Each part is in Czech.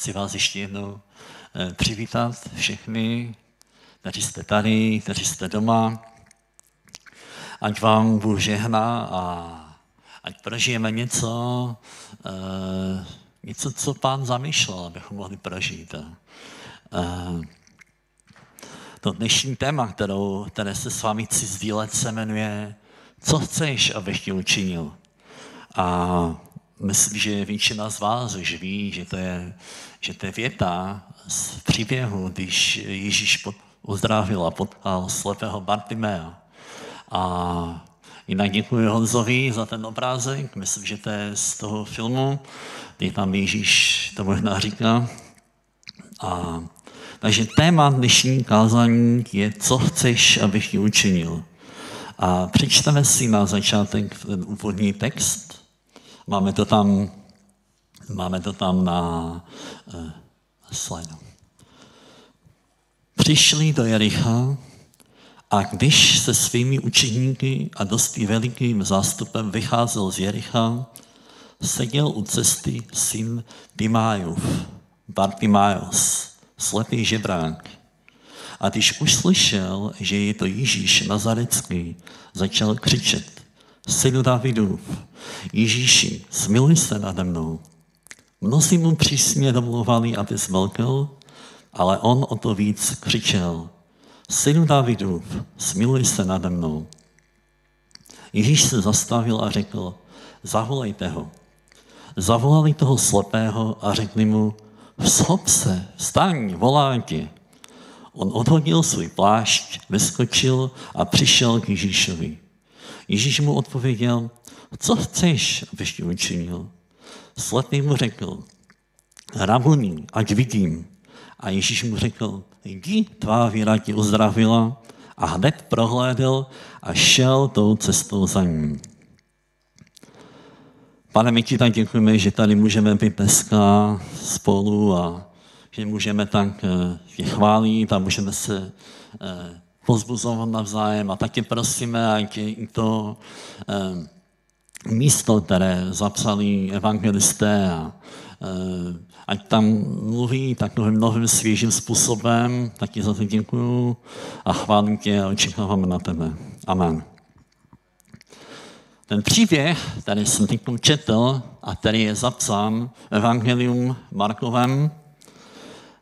chci vás ještě jednou eh, přivítat všechny, kteří jste tady, kteří jste doma. Ať vám Bůh žehná a ať prožijeme něco, eh, něco, co pán zamýšlel, abychom mohli prožít. Eh, to dnešní téma, kterou, které se s vámi chci sdílet, se jmenuje Co chceš, abych ti učinil? A myslím, že většina z vás už ví, že to je, že to je věta z příběhu, když Ježíš uzdravil a potkal slepého Bartimea. A jinak děkuji Honzovi za ten obrázek, myslím, že to je z toho filmu, kdy tam Ježíš to možná říká. A, takže téma dnešní kázání je, co chceš, abych ti učinil. A přečteme si na začátek ten úvodní text, Máme to tam, máme to tam na uh, slajdu. Přišli do Jericha a když se svými učeníky a dosti velikým zástupem vycházel z Jericha, seděl u cesty syn Timájův, Bartimájos, slepý žebrák. A když už slyšel, že je to Ježíš Nazarecký, začal křičet synu Davidův, Ježíši, smiluj se nade mnou. Mnozí mu přísně domluvali, aby zvelkel, ale on o to víc křičel. Synu Davidův, smiluj se nade mnou. Ježíš se zastavil a řekl, zavolejte ho. Zavolali toho slepého a řekli mu, vzhop se, vstaň, volá tě. On odhodil svůj plášť, vyskočil a přišel k Ježíšovi. Ježíš mu odpověděl, co chceš, abych ti učinil? Slepý mu řekl, rabuní, ať vidím. A Ježíš mu řekl, jdi, tvá víra ti uzdravila. A hned prohlédl a šel tou cestou za ním. Pane, my ti tak děkujeme, že tady můžeme být dneska spolu a že můžeme tak eh, tě chválit a můžeme se eh, pozbuzovat navzájem a taky prosíme, ať to eh, místo, které zapsali evangelisté a eh, ať tam mluví takovým novým svěžím způsobem, taky za to děkuju a chválím tě a očekáváme na tebe. Amen. Ten příběh, který jsem teď četl a který je zapsán v Evangelium Markovém,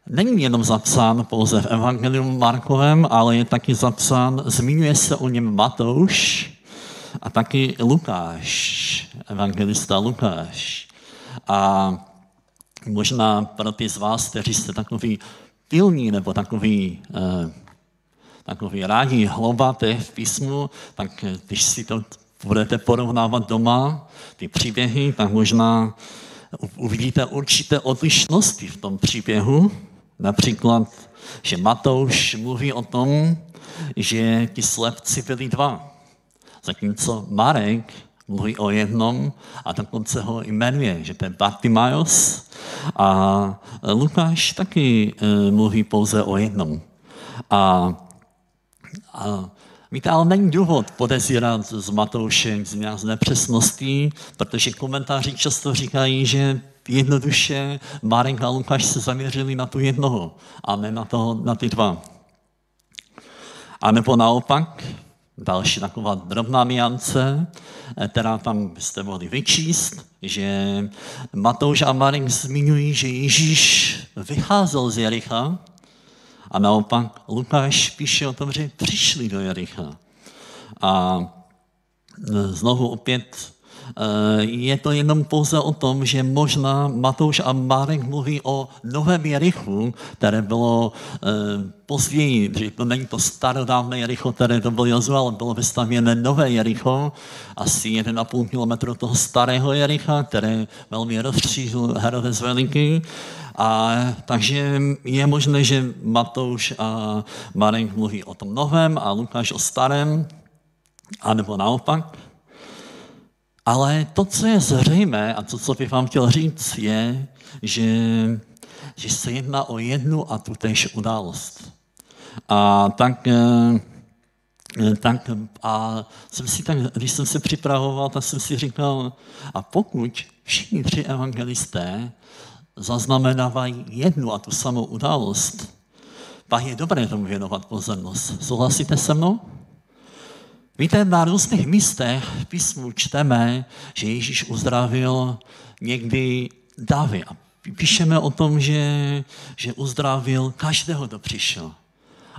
není jenom zapsán pouze v Evangelium Markovém, ale je taky zapsán, zmiňuje se o něm Matouš a taky Lukáš, evangelista Lukáš. A možná pro ty z vás, kteří jste takový pilní nebo takový, eh, takový rádi hloubáte v písmu, tak když si to budete porovnávat doma, ty příběhy, tak možná uvidíte určité odlišnosti v tom příběhu, Například, že Matouš mluví o tom, že ti slepci byli dva. Zatímco Marek mluví o jednom a dokonce ho jmenuje, že to je Bartimaios. A Lukáš taky e, mluví pouze o jednom. A, a Víte, ale není důvod podezírat z Matouše z nepřesností, protože komentáři často říkají, že jednoduše Marek a Lukáš se zaměřili na tu jednoho a ne na, toho, na ty dva. A nebo naopak, další taková drobná niance, která tam byste mohli vyčíst, že Matouš a Marek zmiňují, že Ježíš vycházel z Jericha a naopak Lukáš píše o tom, že přišli do Jericha. A znovu opět Eh, je to jenom pouze o tom, že možná Matouš a Marek mluví o novém Jerichu, které bylo eh, později, že to není to starodávné Jericho, které to bylo Jozu, ale bylo vystavěné nové Jericho, asi 1,5 kilometru toho starého Jericha, které velmi rozstřížil Herodes Veliký. A takže je možné, že Matouš a Marek mluví o tom novém a Lukáš o starém, anebo naopak. Ale to, co je zřejmé a to, co bych vám chtěl říct, je, že, že se jedná o jednu a tu též událost. A tak, eh, tak a jsem si tak, když jsem se připravoval, tak jsem si říkal, a pokud všichni tři evangelisté zaznamenávají jednu a tu samou událost, pak je dobré tomu věnovat pozornost. Souhlasíte se mnou? Víte, na různých místech v písmu čteme, že Ježíš uzdravil někdy davy. A píšeme o tom, že, že uzdravil každého, kdo přišel.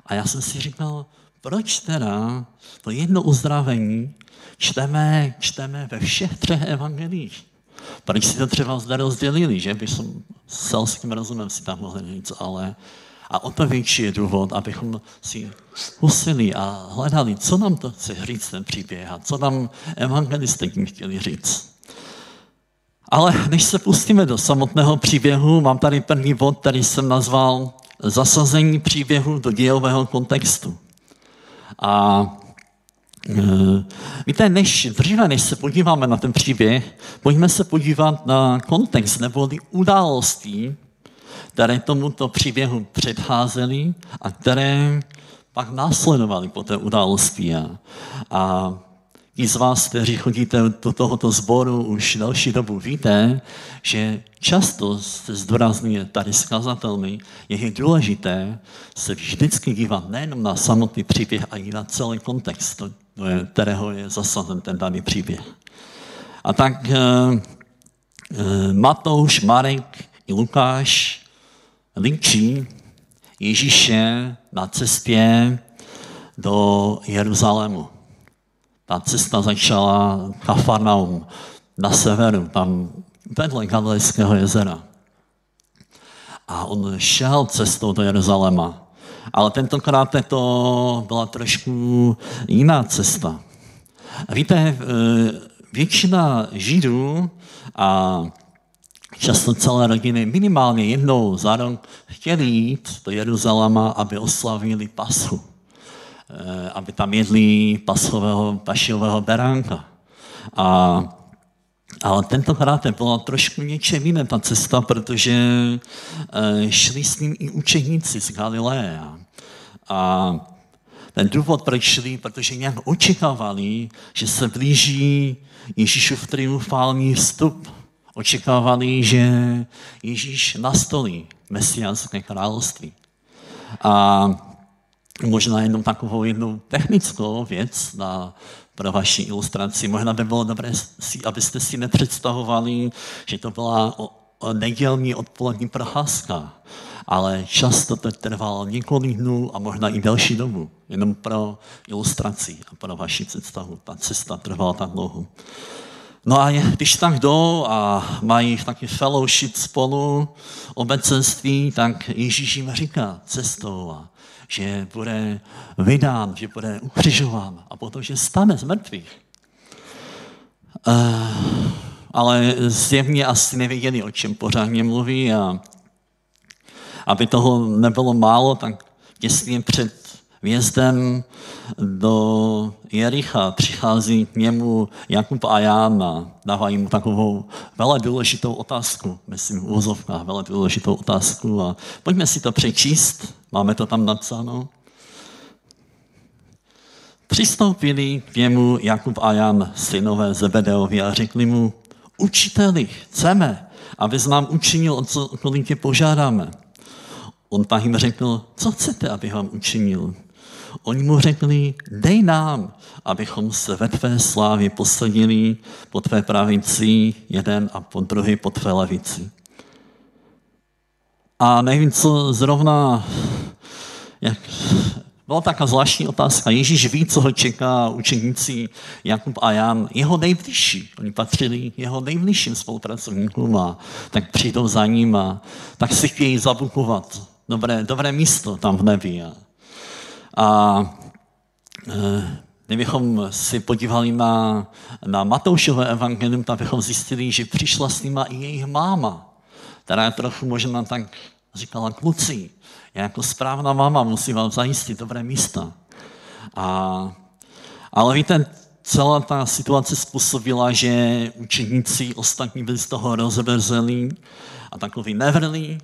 A já jsem si říkal, proč teda to jedno uzdravení čteme, čteme ve všech třech evangelích? Proč si to třeba zde rozdělili, že by som selským rozumem si tam mohli říct, ale a o to větší je důvod, abychom si usili a hledali, co nám to chce říct ten příběh a co nám evangelisté tím chtěli říct. Ale než se pustíme do samotného příběhu, mám tady první bod, který jsem nazval zasazení příběhu do dějového kontextu. A e, víte, než, dříve než se podíváme na ten příběh, pojďme se podívat na kontext nebo události, které tomuto příběhu předcházely a které pak následovaly po té události. A, ti z vás, kteří chodíte do tohoto sboru už další dobu, víte, že často se zdůrazňuje tady skazatelný, je důležité se vždycky dívat nejenom na samotný příběh, ale i na celý kontext, do kterého je zasazen ten daný příběh. A tak e, e, Matouš, Marek i Lukáš líčí Ježíše na cestě do Jeruzalému. Ta cesta začala Kafarnaum na severu, tam vedle Galilejského jezera. A on šel cestou do Jeruzaléma. Ale tentokrát to byla trošku jiná cesta. Víte, e, většina Židů a často celé rodiny minimálně jednou za rok chtěli jít do Jeruzaléma, aby oslavili Paschu. Eh, aby tam jedli pasového, pašového beránka. A, ale tentokrát byla trošku něčem jiné ta cesta, protože eh, šli s ním i učeníci z Galileje. A ten důvod, proč šli, protože nějak očekávali, že se blíží Ježíšův triumfální vstup očekávali, že Ježíš nastolí mesiánské království. A možná jenom takovou jednu technickou věc na, pro vaši ilustraci. Možná by bylo dobré, si, abyste si nepředstavovali, že to byla o, o nedělní odpolední procházka, ale často to trvalo několik dnů a možná i delší dobu, jenom pro ilustraci a pro vaši představu. Ta cesta trvala tak dlouho. No a když tam jdou a mají taky fellowship spolu, obecenství, tak Ježíš jim říká cestou, a že bude vydán, že bude ukřižován a potom, že stane z mrtvých. Uh, ale zjevně asi nevěděli, o čem pořádně mluví a aby toho nebylo málo, tak těsně před Vjezdem do Jericha přichází k němu Jakub a Ján a dávají mu takovou velmi důležitou otázku, myslím v úzovkách, velmi důležitou otázku a pojďme si to přečíst, máme to tam napsáno. Přistoupili k němu Jakub a Jan, synové Zebedeovi a řekli mu, učiteli, chceme, abys nám učinil, o cokoliv tě požádáme. On pak jim řekl, co chcete, aby vám učinil? Oni mu řekli, dej nám, abychom se ve tvé slávě posadili po tvé pravici, jeden a po druhý po tvé levici. A nevím, co zrovna, jak, byla taková zvláštní otázka. Ježíš ví, co ho čeká učeníci Jakub a Jan, jeho nejbližší. Oni patřili jeho nejbližším spolupracovníkům a tak přijdou za ním a tak si chtějí zabukovat dobré, dobré místo tam v nebi. A a kdybychom si podívali na, na Matoušové evangelium, tak bychom zjistili, že přišla s nima i jejich máma, která je trochu možná tak říkala, kluci, já jako správná máma musím vám zajistit dobré místa. A, ale víte, celá ta situace způsobila, že učeníci ostatní byli z toho rozvezelí a takový nevrlí,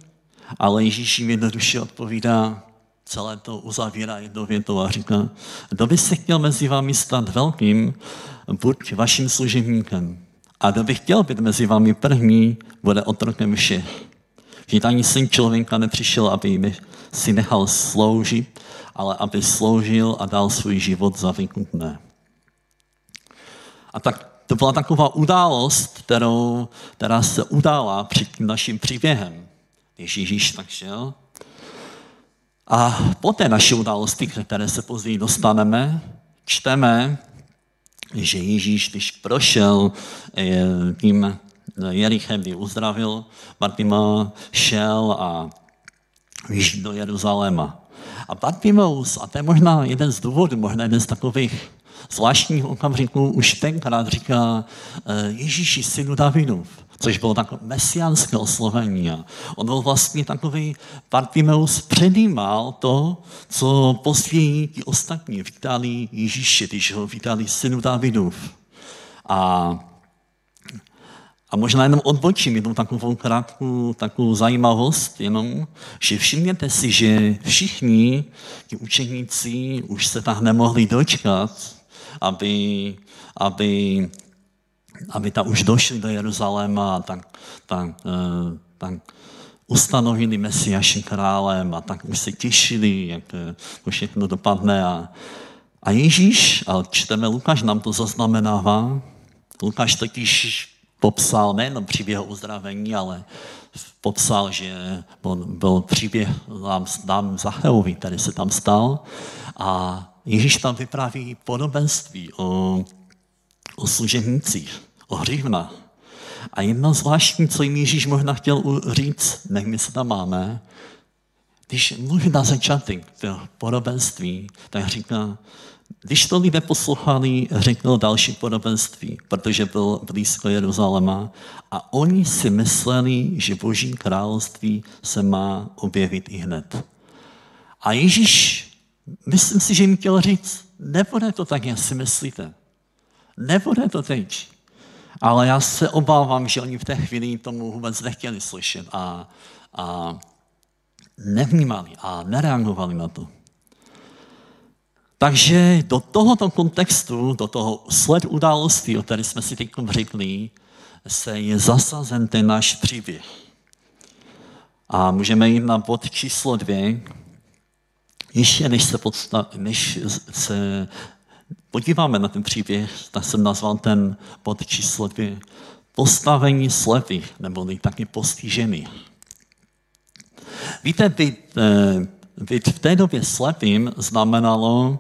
ale Ježíš jim jednoduše odpovídá, celé to uzavírá jednou větou a říká, kdo by se chtěl mezi vámi stát velkým, buď vaším služebníkem. A kdo by chtěl být mezi vámi první, bude otrokem všech. Že ani syn člověka nepřišel, aby si nechal sloužit, ale aby sloužil a dal svůj život za vykupné. A tak to byla taková událost, kterou, která se udála před tím naším příběhem. Ježíš tak šel. A po té naší události, které se později dostaneme, čteme, že Ježíš, když prošel eh, tím Jerichem, kdy uzdravil Bartima, šel a vyšel do Jeruzaléma. A Bartimeus, a to je možná jeden z důvodů, možná jeden z takových zvláštních okamžiků, už tenkrát říká eh, Ježíši, synu Davidův, což bylo takové mesiánské oslovení. On byl vlastně takový, Bartimeus předjímal to, co později ti ostatní vítali Ježíši, když ho vítali synu Davidův. A a možná jenom odbočím jednu takovou krátkou takovou zajímavost, jenom, že všimněte si, že všichni ti učeníci už se tak nemohli dočkat, aby, aby, aby tam už došli do Jeruzaléma a tak, tak, eh, tak ustanovili Mesiáši králem a tak už se těšili, jak to všechno dopadne. A, a Ježíš, a čteme Lukáš, nám to zaznamenává, Lukáš totiž popsal nejenom příběh uzdravení, ale popsal, že byl příběh nám, nám Zacheovi, který se tam stal. A Ježíš tam vypráví podobenství o, o služebnicích, o hřívna. A jedno zvláštní, co jim Ježíš možná chtěl říct, nech my se tam máme, když mluví na začátek podobenství, tak říká, když to lidé poslouchali, řekl další podobenství, protože byl blízko Jeruzaléma a oni si mysleli, že Boží království se má objevit i hned. A Ježíš, myslím si, že jim chtěl říct, nebude to tak, jak si myslíte. Nebude to teď. Ale já se obávám, že oni v té chvíli tomu vůbec nechtěli slyšet a, a nevnímali a nereagovali na to. Takže do tohoto kontextu, do toho sled událostí, o které jsme si teď řekli, se je zasazen ten náš příběh. A můžeme jít na bod číslo dvě. Ještě než se, podsta- než se podíváme na ten příběh, tak jsem nazval ten bod číslo dvě. Postavení slepých, nebo taky postižených. Víte, být, eh, být v té době slepým znamenalo,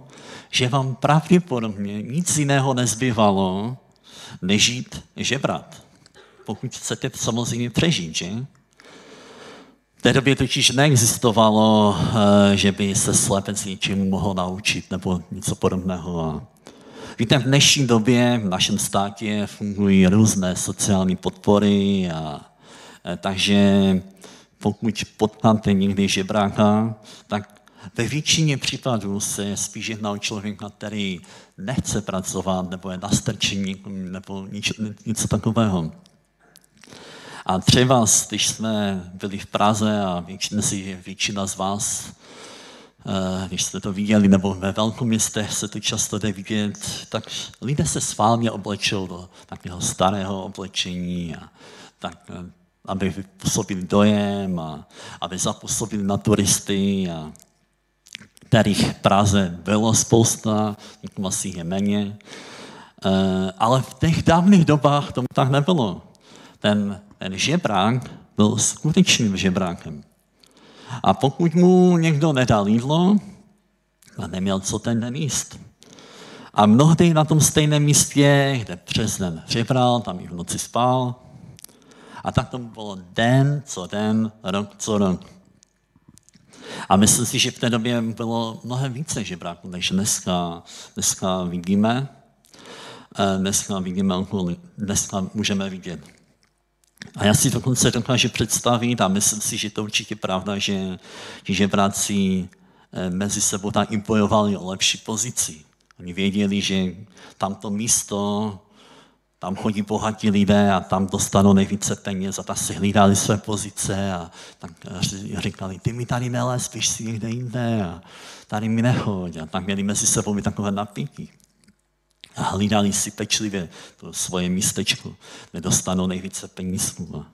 že vám pravděpodobně nic jiného nezbývalo, než žít žebrat. Pokud chcete samozřejmě přežít, že? Té době totiž neexistovalo, eh, že by se slepec něčemu mohl naučit nebo něco podobného. Víte, v dnešní době v našem státě fungují různé sociální podpory a eh, takže pokud potkáte někdy žebráka, tak ve většině případů se spíš jedná o člověka, který nechce pracovat, nebo je nastrčený, nebo něco, něco takového. A třeba, když jsme byli v Praze a většina, si, většina z vás, eh, když jste to viděli, nebo ve velkoměstech se to často jde vidět, tak lidé se sválně oblečou do takového starého oblečení a tak eh, aby působili dojem a aby zapůsobili na turisty a kterých v Praze bylo spousta, asi je méně. Eh, ale v těch dávných dobách tomu tak nebylo. Ten, ten žebrák byl skutečným žebrákem. A pokud mu někdo nedal jídlo, a neměl co ten den jíst. A mnohdy na tom stejném místě, kde přes den žebral, tam i v noci spal. A tak to bylo den co den, rok co rok. A myslím si, že v té době bylo mnohem více žebráků, než dneska, dneska vidíme. Eh, dneska vidíme dneska můžeme vidět. A já si dokonce dokážu představit, a myslím si, že to určitě pravda, že žebráci eh, mezi sebou tak i bojovali o lepší pozici. Oni věděli, že tamto místo tam chodí bohatí lidé a tam dostanou nejvíce peněz a tak si hlídali své pozice a tak říkali, ty mi tady nelez, spíš si někde jinde a tady mi nechoď. A tak měli mezi sebou takové napětí. A hlídali si pečlivě to svoje místečko, kde dostanou nejvíce penězů.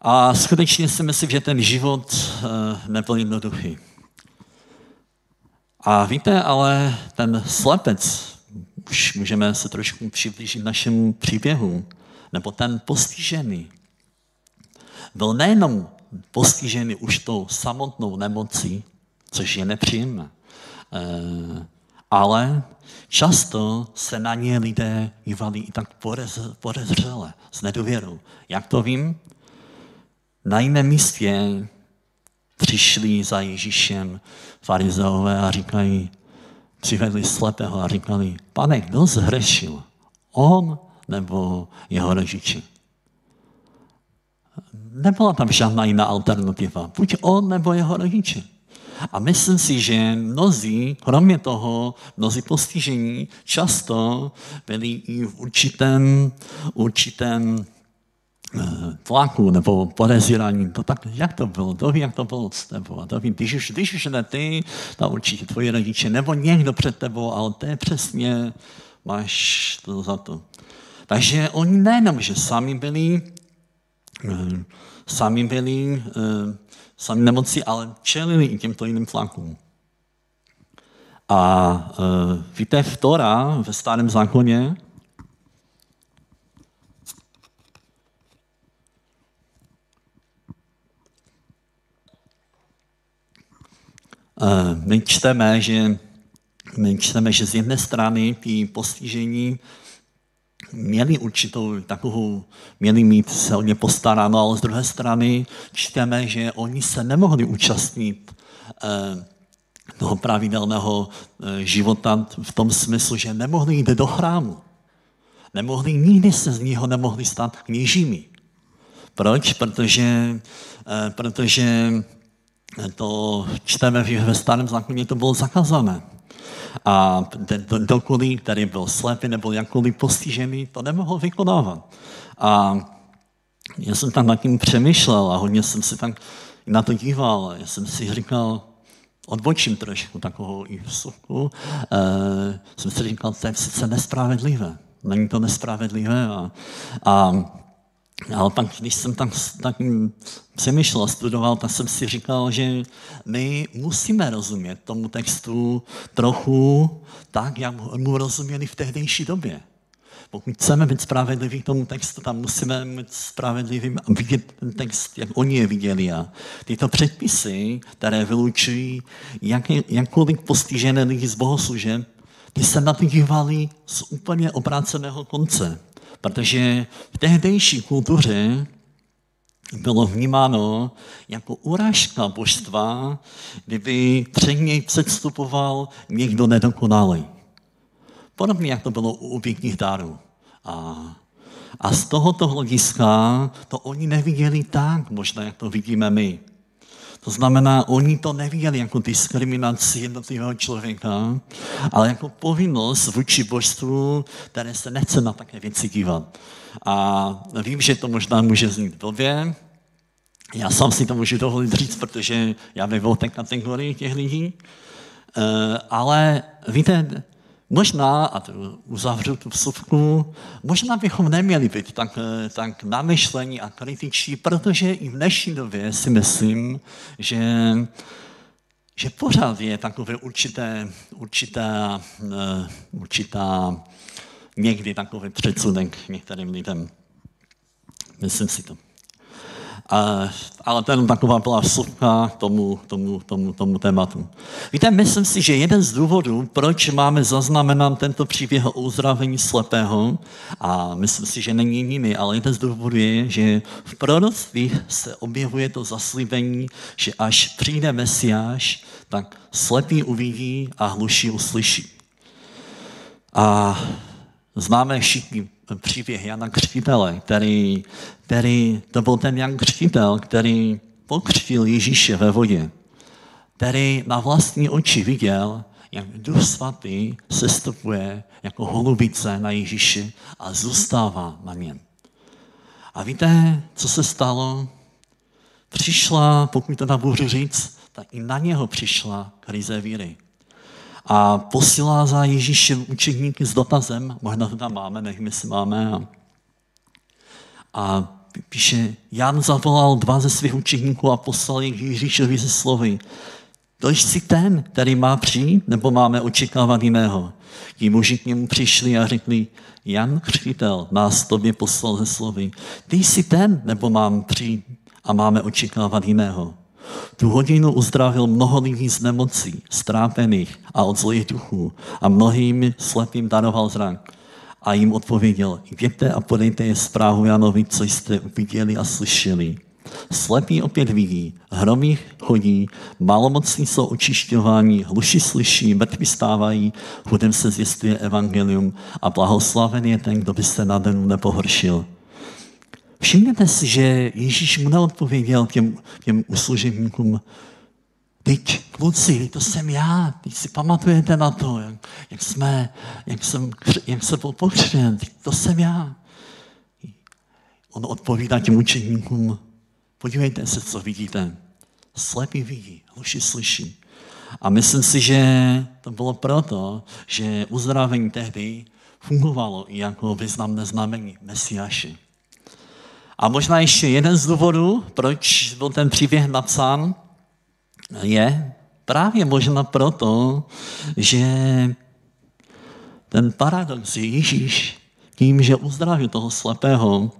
A skutečně si myslím, že ten život nebyl jednoduchý. A víte, ale ten slepec, už můžeme se trošku přiblížit našemu příběhu, nebo ten postižený, byl nejenom postižený už tou samotnou nemocí, což je nepříjemné, eh, ale často se na ně lidé dívali i tak podezřele, s nedůvěrou. Jak to vím? Na jiném místě přišli za Ježíšem farizeové a říkají, přivedli slepého a říkali, pane, kdo zhrešil? On nebo jeho rodiči? Nebyla tam žádná jiná alternativa. Buď on nebo jeho rodiče. A myslím si, že mnozí, kromě toho, mnozí postižení často byli i v určitém, určitém Eh, tlaku nebo podezírání, to tak, jak to bylo, to ví, jak to bylo s tebou. A to ví, když už, když už ne ty, to určitě tvoji rodiče, nebo někdo před tebou, ale to je přesně, máš to za to. Takže oni nejenom, že sami byli, eh, sami byli, eh, sami nemoci, ale čelili i těmto jiným tlakům. A víte, v Tora, ve starém zákoně, My čteme, že, my čteme, že z jedné strany ty postižení měli určitou takovou, měli mít se o ně postaráno, ale z druhé strany čteme, že oni se nemohli účastnit eh, toho pravidelného eh, života v tom smyslu, že nemohli jít do chrámu. Nemohli, nikdy se z něho nemohli stát kněžími. Proč? Protože, eh, protože to čteme ve starém zákoně, to bylo zakázané. A ten kdokoliv, který byl slepý nebo jakkoliv postižený, to nemohl vykonávat. A já jsem tam nad tím přemýšlel a hodně jsem si tak na to díval. Já jsem si říkal, odbočím trošku takovou i vsuvku, e, jsem si říkal, to je sice nespravedlivé. Není to nespravedlivé. A, a ale pak, když jsem tam tak přemýšlel studoval, tak jsem si říkal, že my musíme rozumět tomu textu trochu tak, jak mu rozuměli v tehdejší době. Pokud chceme být spravedliví k tomu textu, tam musíme být spravedliví a vidět ten text, jak oni je viděli. A tyto předpisy, které vylučují jak, jakkoliv postižené lidi z bohoslužeb, ty se na z úplně obráceného konce. Protože v tehdejší kultuře bylo vnímáno jako urážka božstva, kdyby před něj předstupoval někdo nedokonalý. Podobně, jak to bylo u obětních dárů. A, a z tohoto hlediska to oni neviděli tak, možná jak to vidíme my. To znamená, oni to neviděli jako diskriminaci jednotlivého člověka, ale jako povinnost vůči božstvu, které se nechce na také věci dívat. A vím, že to možná může znít blbě, já sám si to můžu dovolit říct, protože já bych byl té kategorii těch lidí, eh, ale víte, Možná, a to uzavřu tu vsuvku, možná bychom neměli být tak, tak namyšlení a kritičtí, protože i v dnešní době si myslím, že, že pořád je takové určité, určitá, eh, určitá někdy takový předsudek některým lidem. Myslím si to ale to je taková byla vsuvka tomu, tomu, tomu, tomu tématu. Víte, myslím si, že jeden z důvodů, proč máme zaznamenat tento příběh o uzdravení slepého, a myslím si, že není jediný, ale jeden z důvodů je, že v proroctví se objevuje to zaslíbení, že až přijde Mesiáš, tak slepý uvidí a hluší uslyší. A známe všichni příběh Jana Křtitele, který, který, to byl ten Jan Křtitel, který pokřtil Ježíše ve vodě, který na vlastní oči viděl, jak Duch Svatý se stupuje jako holubice na Ježíši a zůstává na něm. A víte, co se stalo? Přišla, pokud to budu říct, tak i na něho přišla krize víry a posílá za Ježíšem učeníky s dotazem, možná to tam máme, nevím, jestli máme. A, a píše, Jan zavolal dva ze svých učeníků a poslal jich Ježíšovi ze slovy. To jsi ten, který má přijít, nebo máme očekávat jiného? Ti muži k němu přišli a řekli, Jan Křtitel nás tobě poslal ze slovy. Ty jsi ten, nebo mám přijít a máme očekávat jiného? Tu hodinu uzdravil mnoho lidí z nemocí, strápených a od zlých duchů a mnohým slepým daroval zrak. A jim odpověděl, jděte a podejte je zprávu Janovi, co jste viděli a slyšeli. Slepí opět vidí, hromí chodí, malomocní jsou očišťováni, hluši slyší, mrtví stávají, chudem se zvěstuje evangelium a blahoslaven je ten, kdo by se na denu nepohoršil. Všimněte si, že Ježíš mu neodpověděl těm, těm uslužebníkům, teď kluci, to jsem já, teď si pamatujete na to, jak, jak, jsme, jak, jsem, jak se byl pokřtěn, to jsem já. On odpovídá těm učeníkům, podívejte se, co vidíte. Slepí vidí, hluši slyší. A myslím si, že to bylo proto, že uzdravení tehdy fungovalo i jako významné znamení Mesiáši. A možná ještě jeden z důvodů, proč byl ten příběh napsán, je právě možná proto, že ten paradox je Ježíš tím, že uzdravil toho slepého,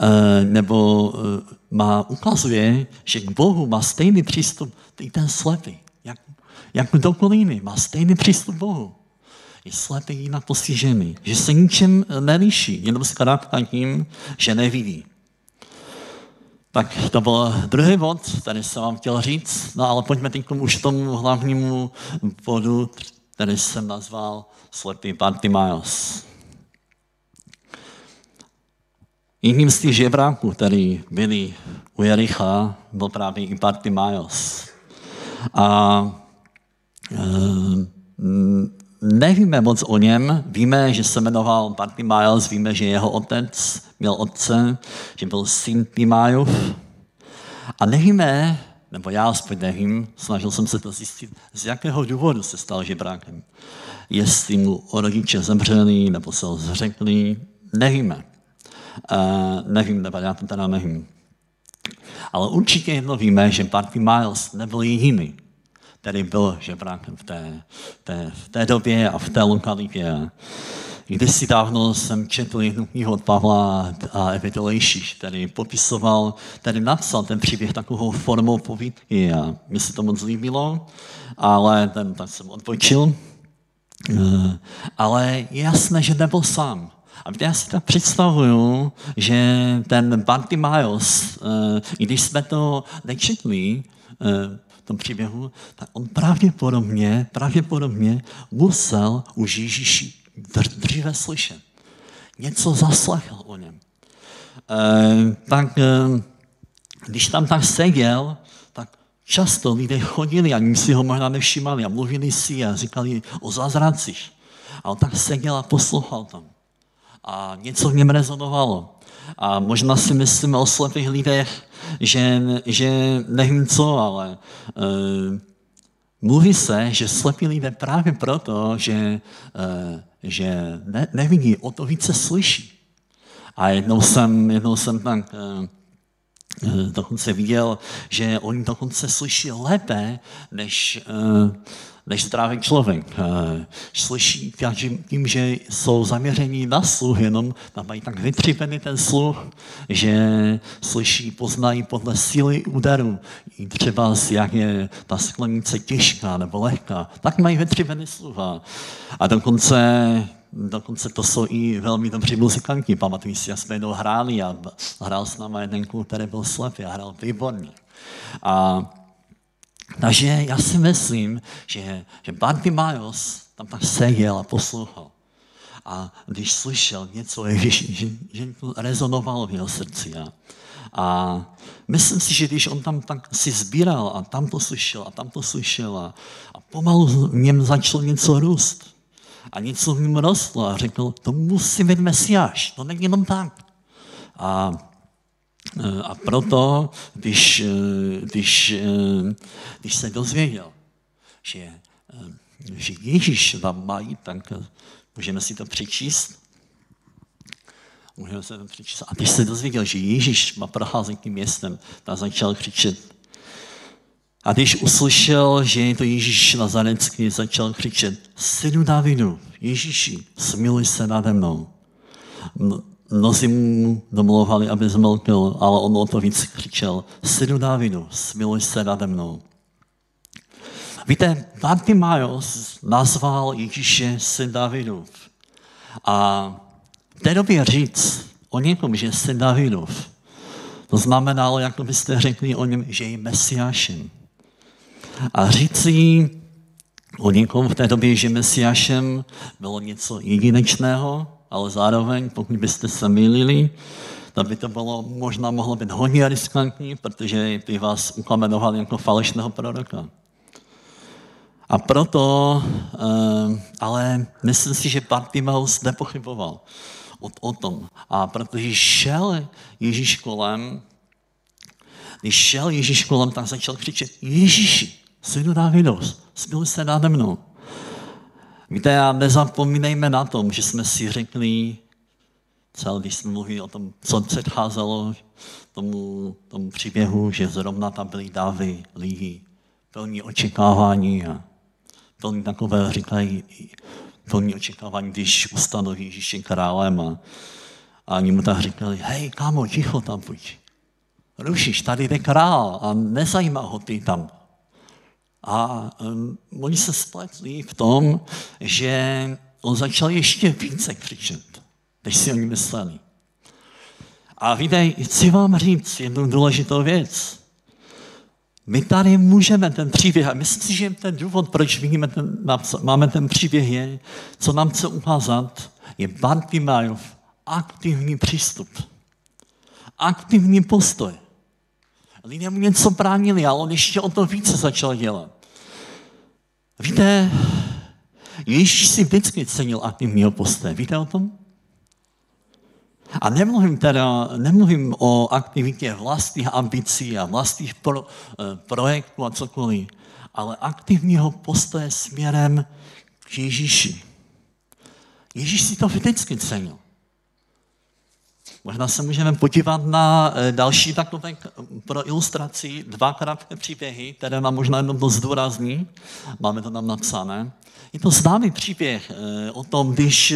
eh, nebo eh, má, ukazuje, že k Bohu má stejný přístup i ten slepý, jak, jak kdokoliv jiný, má stejný přístup k Bohu slepý jinak postižený, že se ničem neliší, jenom zkrátka tím, že nevidí. Tak to byl druhý bod, který jsem vám chtěl říct, no ale pojďme teď už k tomu hlavnímu bodu, který jsem nazval slepý Bartimaeus. Jedním z těch žebráků, který byli u Jericha, byl právě i Bartimaeus. A e, Nevíme moc o něm, víme, že se jmenoval Bartimaeus, víme, že jeho otec měl otce, že byl syn Timájův. A nevíme, nebo já aspoň nevím, snažil jsem se to zjistit, z jakého důvodu se stal žebrákem. Jestli mu rodiče zemřeli, nebo se ho zřekli, nevíme. Uh, nevím, nebo já to teda nevím. Ale určitě jedno víme, že Bartimaeus nebyl jediný, který byl žebrákem v té, té, v té době a v té lokalitě. Když si dávno jsem četl jednu knihu od Pavla a Evidolejšíš, který popisoval, který napsal ten příběh takovou formou povídky a mi se to moc líbilo, ale ten, tak jsem odpočil. Eh, ale je jasné, že nebyl sám. A já si tak představuju, že ten Bartimaeus, eh, když jsme to nečetli, eh, tom příběhu, tak on pravděpodobně, pravděpodobně musel už Ježíši dříve slyšet. Něco zaslechl o něm. E, tak e, když tam tak seděl, tak často lidé chodili a ani si ho možná nevšimali a mluvili si a říkali o zázracích. A on tak seděl a poslouchal tam. A něco v něm rezonovalo. A možná si myslíme o slepých lidech, že, že nevím co, ale uh, mluví se, že slepí lidé právě proto, že, uh, že ne, nevidí, o to více slyší. A jednou jsem, jednou jsem tak uh, dokonce viděl, že oni dokonce slyší lépe, než, než zdravý člověk. Eh, slyší tím, že jsou zaměření na sluch, jenom tam mají tak vytřipený ten sluch, že slyší, poznají podle síly úderu. I třeba, jak je ta sklenice těžká nebo lehká, tak mají vytřipený sluch. A dokonce Dokonce to jsou i velmi dobří muzikanti. Pamatuju si, jak jsme jednou hráli a hrál s náma jeden kluk, který byl slepý a hrál výborně. A takže já si myslím, že, že Bartimaeus tam tak seděl a poslouchal. A když slyšel něco Ježíši, že, že to rezonovalo v jeho srdci. A, a myslím si, že když on tam tak si sbíral a tam to slyšel a tam to slyšel a, a pomalu v něm začalo něco růst. A něco v něm rostlo a řekl, to musí být Mesiáš, to není jenom tak. A a proto, když, eh, když, eh, když se dozvěděl, že, že Ježíš vám má jít, tak můžeme si to přečíst. Můžeme se přečíst. A když se dozvěděl, že Ježíš má procházet tím městem, tak začal křičet. A když uslyšel, že je to Ježíš Nazarecký, začal křičet, synu Davidu, Ježíši, smiluj se nade mnou. Mnozí mu domlouvali, aby zmlkl, ale on o to víc křičel, synu Davidu, smiluj se nade mnou. Víte, Bartimaios nazval Ježíše syn Davidův. A v té době říct o někom, že je syn Davidův, to znamenalo, jako byste řekli o něm, že je mesiášem. A říci o někom v té době, že mesiášem bylo něco jedinečného, ale zároveň, pokud byste se mýlili, tak by to bylo, možná mohlo být hodně riskantní, protože by vás ukamenovali jako falešného proroka. A proto, eh, ale myslím si, že Bartimaus nepochyboval o, o tom. A protože šel Ježíš kolem, když šel Ježíš kolem, tak začal křičet, Ježíši, synu Davidov, smiluj se nade mnou. Víte, a nezapomínejme na tom, že jsme si řekli, celý, když jsme mluvili o tom, co předcházelo tomu, tomu příběhu, že zrovna tam byly davy, lidi, plní očekávání a plní takové, říkají, plní očekávání, když ustanoví Ježíše králem a, a oni mu tak říkali, hej, kámo, ticho tam buď. Rušíš, tady jde král a nezajímá ho ty tam. A um, oni se spletli v tom, že on začal ještě více křičet, než si oni mysleli. A víte, chci vám říct jednu důležitou věc. My tady můžeme ten příběh, a myslím si, že ten důvod, proč vidíme ten, máme ten příběh, je, co nám chce ukázat, je Bartimajov aktivní přístup. Aktivní postoj. Lidé mu něco bránili, ale on ještě o to více začal dělat. Víte, Ježíš si vždycky cenil aktivního postoje. Víte o tom? A nemluvím teda, nemluvím o aktivitě vlastních ambicí a vlastních pro, eh, projektů a cokoliv, ale aktivního postoje směrem k Ježíši. Ježíš si to vždycky cenil. Možná se můžeme podívat na eh, další takové pro ilustraci dva krátké příběhy, které nám možná jenom to zdůrazní. Máme to tam napsané. Je to známý příběh eh, o tom, když,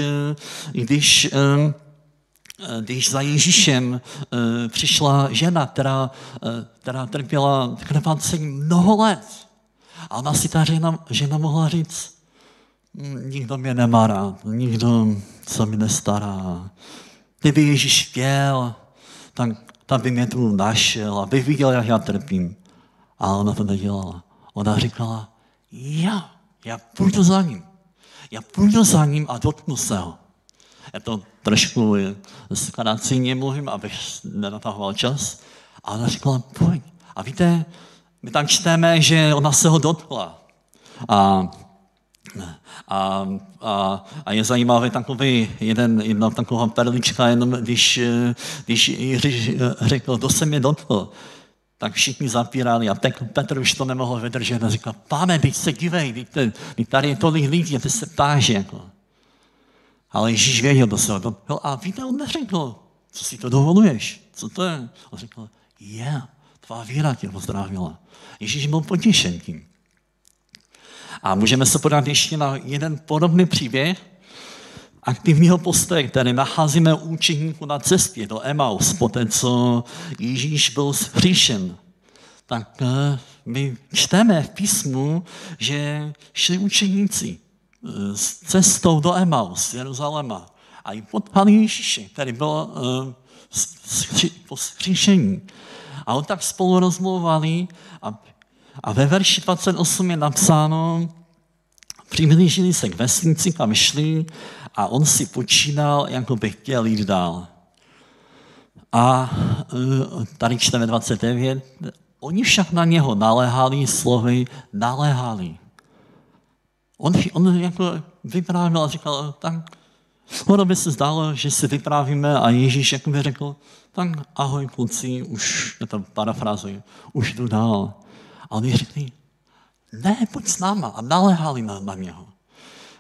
když Eh, když za Ježíšem eh, přišla žena, která, eh, která trpěla krvácením mnoho let. A ona si ta žena, žena mohla říct, hm, nikdo mě nemá rád, nikdo se mi nestará. Kdyby Ježíš chtěl, tak, tak by mě tu našel, aby viděl, jak já trpím. A ona to nedělala. Ona říkala, já, já půjdu za ním. Já půjdu za ním a dotknu se ho. Já to trošku zkráceně mluvím, abych nenatahoval čas. A ona říkala, pojď. A víte, my tam čteme, že ona se ho dotkla. A, a, a, a je zajímavý takový jeden, jedna taková perlička, jenom když, když Jiří řekl, kdo se mě dotkl, tak všichni zapírali a tak Petr už to nemohl vydržet a říkal, pane, teď se dívej, teď, tady je tolik lidí a ty se ptáš. Jako. Ale Ježíš věděl do sebe. A víte, on neřekl, co si to dovoluješ, co to je? On řekl, je, yeah, tvá víra tě pozdravila. Ježíš byl potěšen tím. A můžeme se podat ještě na jeden podobný příběh aktivního postoje, který nacházíme u učeníků na cestě do Emaus, po té, co Ježíš byl zhříšen. Tak eh, my čteme v písmu, že šli učeníci s cestou do Emaus, Jeruzaléma. A i potkali Ježíše, který byl uh, po skříšení. A on tak spolu rozmluvali a, a ve verši 28 je napsáno, přiblížili se k vesnici, kam šli a on si počínal, jako by chtěl jít dál. A uh, tady čteme 29, oni však na něho naléhali slovy, naléhali. On, on jako vyprávěl a říkal, tak skoro by se zdálo, že si vyprávíme a Ježíš jako by řekl, tak ahoj kluci, už, je to parafrázuji, už jdu dál. A oni řekli, ne, pojď s náma a naléhali na, na něho.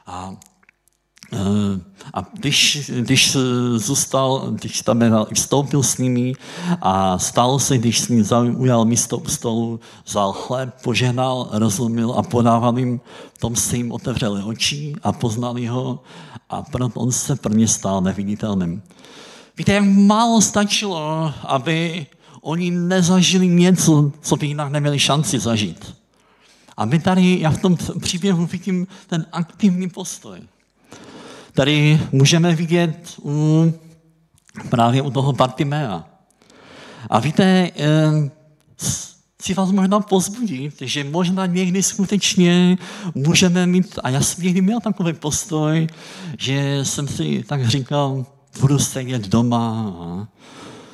A, Eh, a když, když zůstal, když tam vstoupil s nimi a stalo se, když s ním zaujal místo u stolu, vzal chléb, požehnal, rozuměl a podával jim, tom se jim otevřeli oči a poznali ho a proto on se pro ně stal neviditelným. Víte, jak málo stačilo, aby oni nezažili něco, co by jinak neměli šanci zažít. A my tady, já v tom příběhu vidím ten aktivní postoj. Tady můžeme vidět u, právě u toho Bartimea. A víte, chci vás možná pozbudit, že možná někdy skutečně můžeme mít, a já jsem někdy měl takový postoj, že jsem si tak říkal, budu sedět doma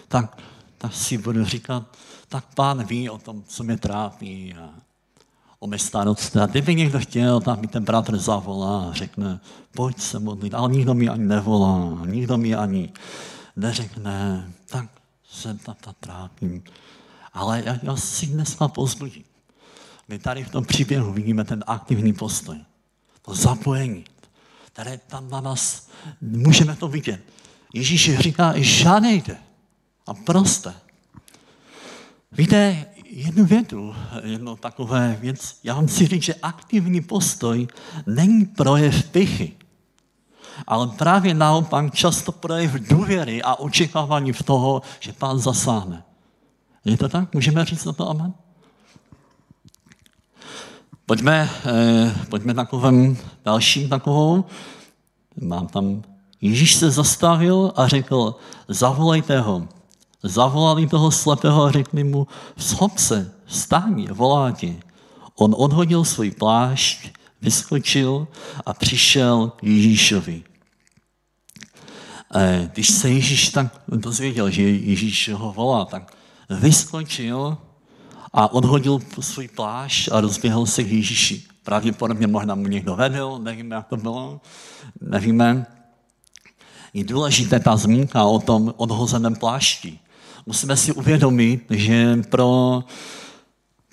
tak, tak si budu říkat, tak pán ví o tom, co mě trápí a o mé starosti. A kdyby někdo chtěl, tak mi ten bratr zavolá a řekne, pojď se modlit, ale nikdo mi ani nevolá, nikdo mi ani neřekne, tak se tata trápím. Ale já, já si dneska pozbudím. My tady v tom příběhu vidíme ten aktivní postoj, to zapojení, které tam na nás, můžeme to vidět. Ježíš říká, žádejte a proste. Víte, jednu větu, jedno takové věc. Já vám chci říct, že aktivní postoj není projev pichy, ale právě naopak často projev důvěry a očekávání v toho, že pán zasáhne. Je to tak? Můžeme říct na to amen? Pojďme, eh, pojďme takovým dalším takovou. Mám tam, Ježíš se zastavil a řekl, zavolejte ho. Zavolali toho slepého a řekli mu, schop se, vstaň, volá ti. On odhodil svůj plášť, vyskočil a přišel k Ježíšovi. Eh, když se Ježíš tak dozvěděl, že Ježíš ho volá, tak vyskočil a odhodil svůj plášť a rozběhl se k Ježíši. Pravděpodobně možná mu někdo vedl, nevíme, jak to bylo, nevíme. Je důležité ta zmínka o tom odhozeném plášti musíme si uvědomit, že pro,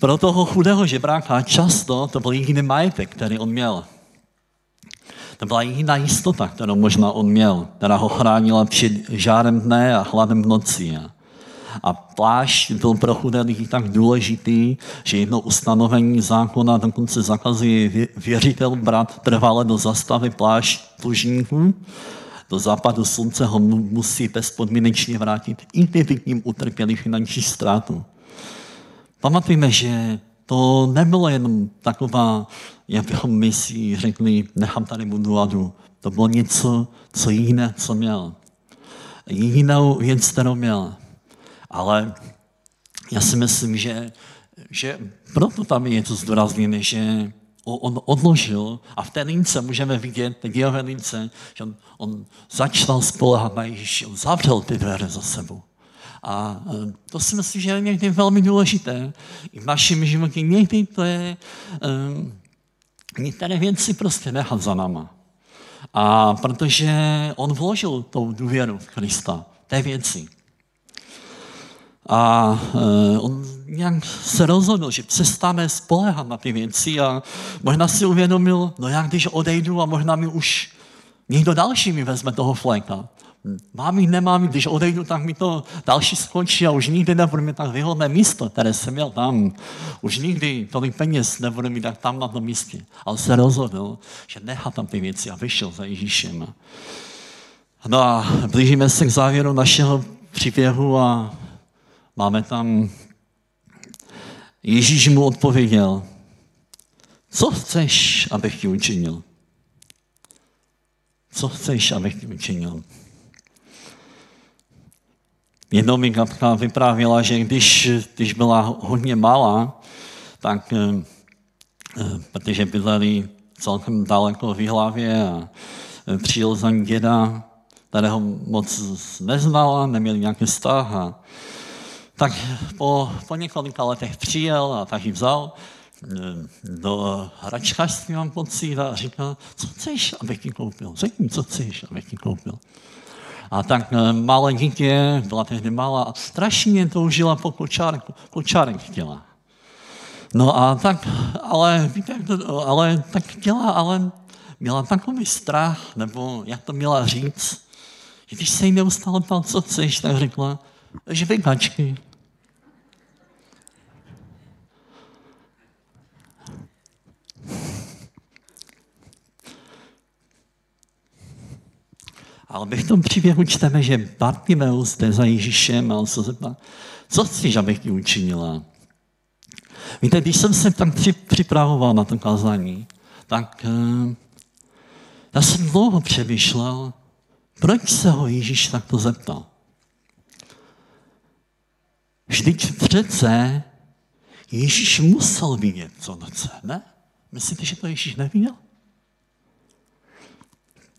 pro toho chudého žebráka často to byl jediný majetek, který on měl. To byla jediná jistota, kterou možná on měl, která ho chránila před žárem dne a chladem v noci. A plášť byl pro chudé lidi tak důležitý, že jedno ustanovení zákona dokonce zakazuje věřitel brát trvale do zastavy plášť dlužníků, do západu slunce ho musí bezpodmínečně vrátit, i kdyby ním utrpěli finanční ztrátu. Pamatujeme, že to nebylo jenom taková, jak bychom my si řekli, nechám tady budu To bylo něco, co jiné, co měl. Jinou věc, kterou měl. Ale já si myslím, že, že proto tam je to zdůrazněné, že on odložil a v té lince můžeme vidět, té dějové lince, že on, on začal spolehat na Ježíši, on zavřel ty dveře za sebou. A e, to si myslím, že je někdy velmi důležité. I v našem životě někdy to je um, některé věci prostě nechat za náma. A protože on vložil tou důvěru v Krista, té věci. A uh, on nějak se rozhodl, že přestane spolehat na ty věci a možná si uvědomil, no jak když odejdu a možná mi už někdo další mi vezme toho fléka. Mám jít, nemám jít, když odejdu, tak mi to další skončí a už nikdy nebudu mít tak výhodné místo, které jsem měl tam. Už nikdy tolik peněz nebudu mít tak tam na tom místě. Ale se rozhodl, že nechá tam ty věci a vyšel za Ježíšem. No a blížíme se k závěru našeho příběhu a máme tam Ježíš mu odpověděl, co chceš, abych ti učinil? Co chceš, abych ti učinil? Jednou mi kapka vyprávěla, že když, když byla hodně malá, tak eh, protože bydleli celkem daleko v hlavě a eh, přijel za ní děda, kterého moc neznala, neměli nějaký vztah a tak po, po několika letech přijel a tak ji vzal eh, do hračkařství, mám pocit, a říkal, co chceš, abych ti koupil? Řekni, co chceš, abych ti koupil. A tak eh, malé dítě, byla tehdy malá, a strašně toužila po kočárku, kočárek chtěla. No a tak, ale víte, ale tak chtěla, ale měla takový strach, nebo jak to měla říct, že když se jí neustále ptal, co chceš, tak řekla, žvikačky. Ale my v tom příběhu čteme, že Bartimeus jde za Ježíšem a on se zeptá, co chceš, abych ti učinila? Víte, když jsem se tak připravoval na to kázání, tak uh, já jsem dlouho přemýšlel, proč se ho Ježíš takto zeptal. Vždyť přece Ježíš musel vidět, co chce, ne? Myslíte, že to Ježíš neviděl?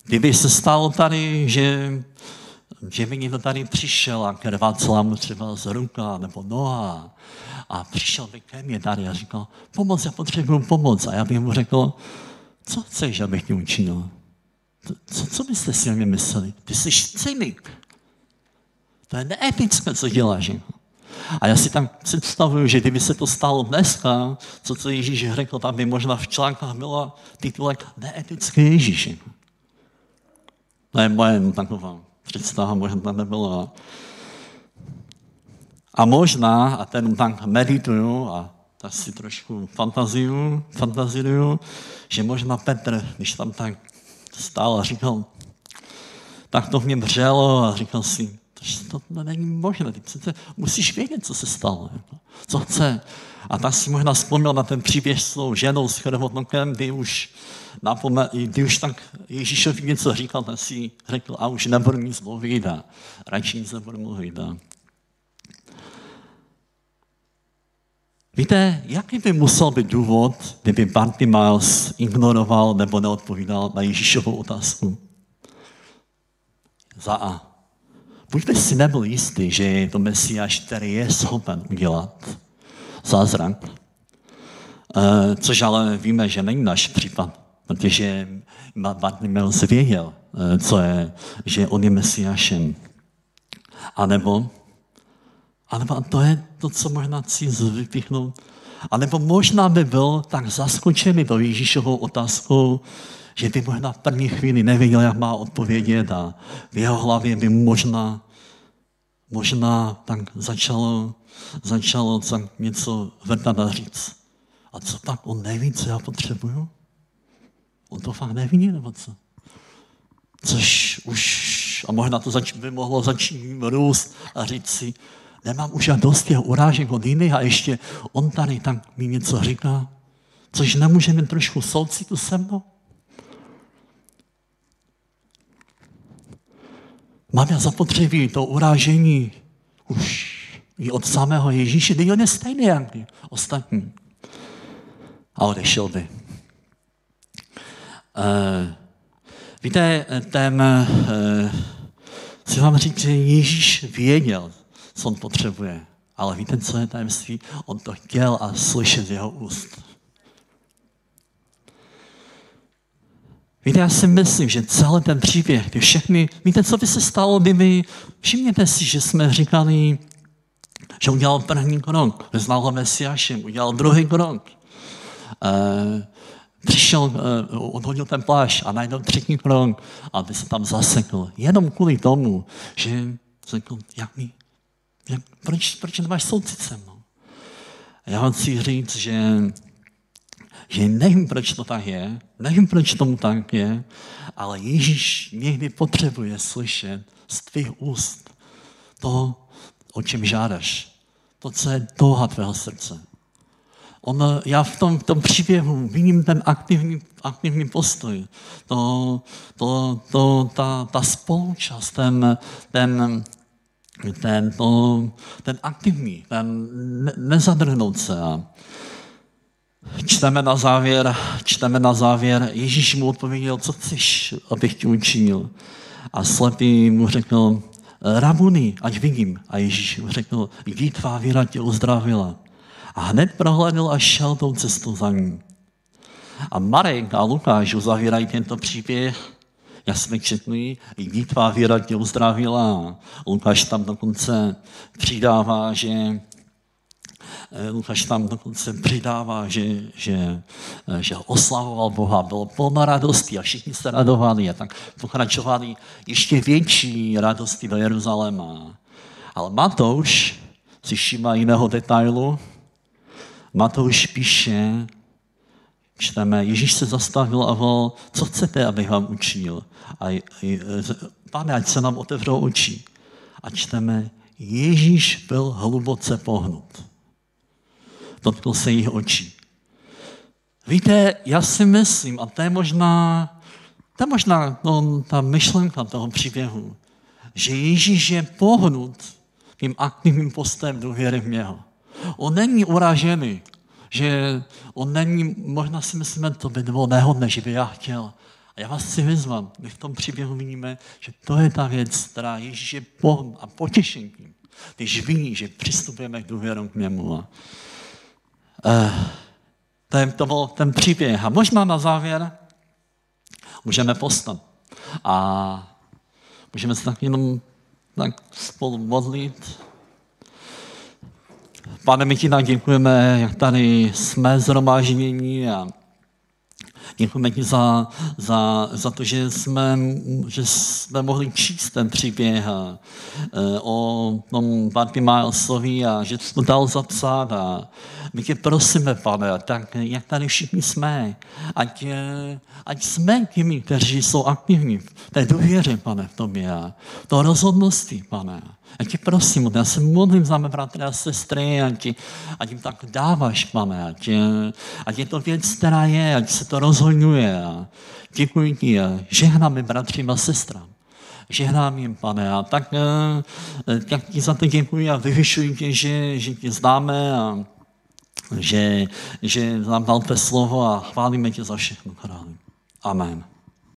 Kdyby se stalo tady, že, že by někdo tady přišel a krvácela mu třeba z ruka nebo noha a přišel by ke mně tady a říkal, pomoc, já potřebuji pomoc. A já bych mu řekl, co chceš, abych ti učinil? Co, co byste si o mě mysleli? Ty jsi cynik. To je neetické, co děláš. A já si tam představuju, že kdyby se to stalo dneska, co, co Ježíš řekl, tam by možná v článkách bylo titulek neetické Ježíš. To je moje taková představa, možná nebylo. A možná, a ten tak medituju a tak si trošku fantaziu, fantaziruju, že možná Petr, když tam tak stál a říkal, tak to v něm vřelo a říkal si, to, to není možné, ty přece musíš vědět, co se stalo, jako, co chce. A tak si možná vzpomněl na ten příběh s tou ženou s chorobotnokem, kdy už, napome, kdy už tak Ježíšovi něco říkal, tak si řekl, a už nebudu nic mluvit a radši nic nebudu mluvit. A Víte, jaký by musel být důvod, kdyby Bartimaeus ignoroval nebo neodpovídal na Ježíšovou otázku? Za A. Buď by si nebyl jistý, že je to Mesiáš, který je schopen udělat zázrak. E, což ale víme, že není náš případ, protože Bartimaeus věděl, e, co je, že on je Mesiášem. A nebo a nebo to je to, co možná chci vypíchnout. A nebo možná by byl tak zaskočený to Ježíšovou otázkou, že by možná v první chvíli nevěděl, jak má odpovědět a v jeho hlavě by možná, možná tak začalo, začalo tak něco vrtat a říct. A co tak, on neví, co já potřebuju? On to fakt neví, nebo co? Což už, a možná to zač, by mohlo začít růst a říct si, Nemám už dost těch urážek od jiných a ještě on tady tak mi něco říká, což nemůže mít trošku soucitu se mnou. Mám já zapotřebí to urážení už i od samého Ježíše, kdy on je stejný jak ostatní. A odešel by. Uh, víte, ten, uh, chci vám říct, že Ježíš věděl, co on potřebuje. Ale víte, co je tajemství? On to chtěl a slyšet z jeho úst. Víte, já si myslím, že celý ten příběh, ty všechny, víte, co by se stalo, kdyby, všimněte si, že jsme říkali, že udělal první krok, vyznal ho Mesiášem, udělal druhý krok. E, přišel, e, odhodil ten pláž a najednou třetí krok, aby se tam zasekl. Jenom kvůli tomu, že řekl, jak mi proč, proč nemáš soucit se mnou? Já chci říct, že, že nevím, proč to tak je, nevím, proč tomu tak je, ale Ježíš někdy potřebuje slyšet z tvých úst to, o čem žádáš. To, co je touha tvého srdce. On, já v tom, v tom příběhu vidím ten aktivní, aktivní postoj, to, to, to, ta, ta spolučast, ten, ten, ten, to, ten aktivní, ten ne, nezadrhnout se. A čteme na závěr, čteme na závěr, Ježíš mu odpověděl, co chceš, abych ti učinil. A slepý mu řekl, Rabuni, ať vidím. A Ježíš mu řekl, jdi tvá víra tě uzdravila. A hned prohlédl a šel tou cestou za ním. A Marek a Lukáš uzavírají tento příběh jak jsme četli, i tvá víra tě uzdravila. Lukáš tam dokonce přidává, že Lukáš tam dokonce přidává, že, že, eh, že oslavoval Boha, bylo plno radosti a všichni se radovali a tak pokračovali ještě větší radosti do Jeruzaléma. Ale Matouš si všímá jiného detailu. Matouš píše, čteme, Ježíš se zastavil a volal, co chcete, abych vám učil? A, pane, ať se nám otevřou oči. A čteme, Ježíš byl hluboce pohnut. Dotkl se jich očí. Víte, já si myslím, a to je možná, to je možná no, ta myšlenka toho příběhu, že Ježíš je pohnut tím aktivním postem důvěry v něho. On není uražený, že on není, možná si myslíme, to by bylo nehodné, že by já chtěl. A já vás chci vyzvat, my v tom příběhu vidíme, že to je ta věc, která Ježíš je pohnut a potěšením, když ví, že přistupujeme k důvěru k němu. To, je, to byl ten příběh. A možná na závěr můžeme postat. A můžeme se tak jenom tak spolu modlit. Pane, my ti tak děkujeme, jak tady jsme zhromáždění a děkujeme ti za, za, za to, že jsme, že jsme mohli číst ten příběh a, e, o tom Bartimásovi a že jsi to dal zapsat a my tě prosíme, pane, tak jak tady všichni jsme, ať, e, ať jsme těmi, kteří jsou aktivní v té důvěře, pane, v tobě a to rozhodnosti, pane. Já tě prosím, já se modlím za mé bratry a sestry, ať, ať jim tak dáváš, pane, ať, ať je to věc, která je, ať se to rozhodňuje. Děkuji ti žehnám bratřím a sestrám. Žehnám jim, pane, a tak, eh, tak ti za to děkuji a vyvyšuji tě, že, že tě známe a že, že nám dal to slovo a chválíme tě za všechno, králi. Amen.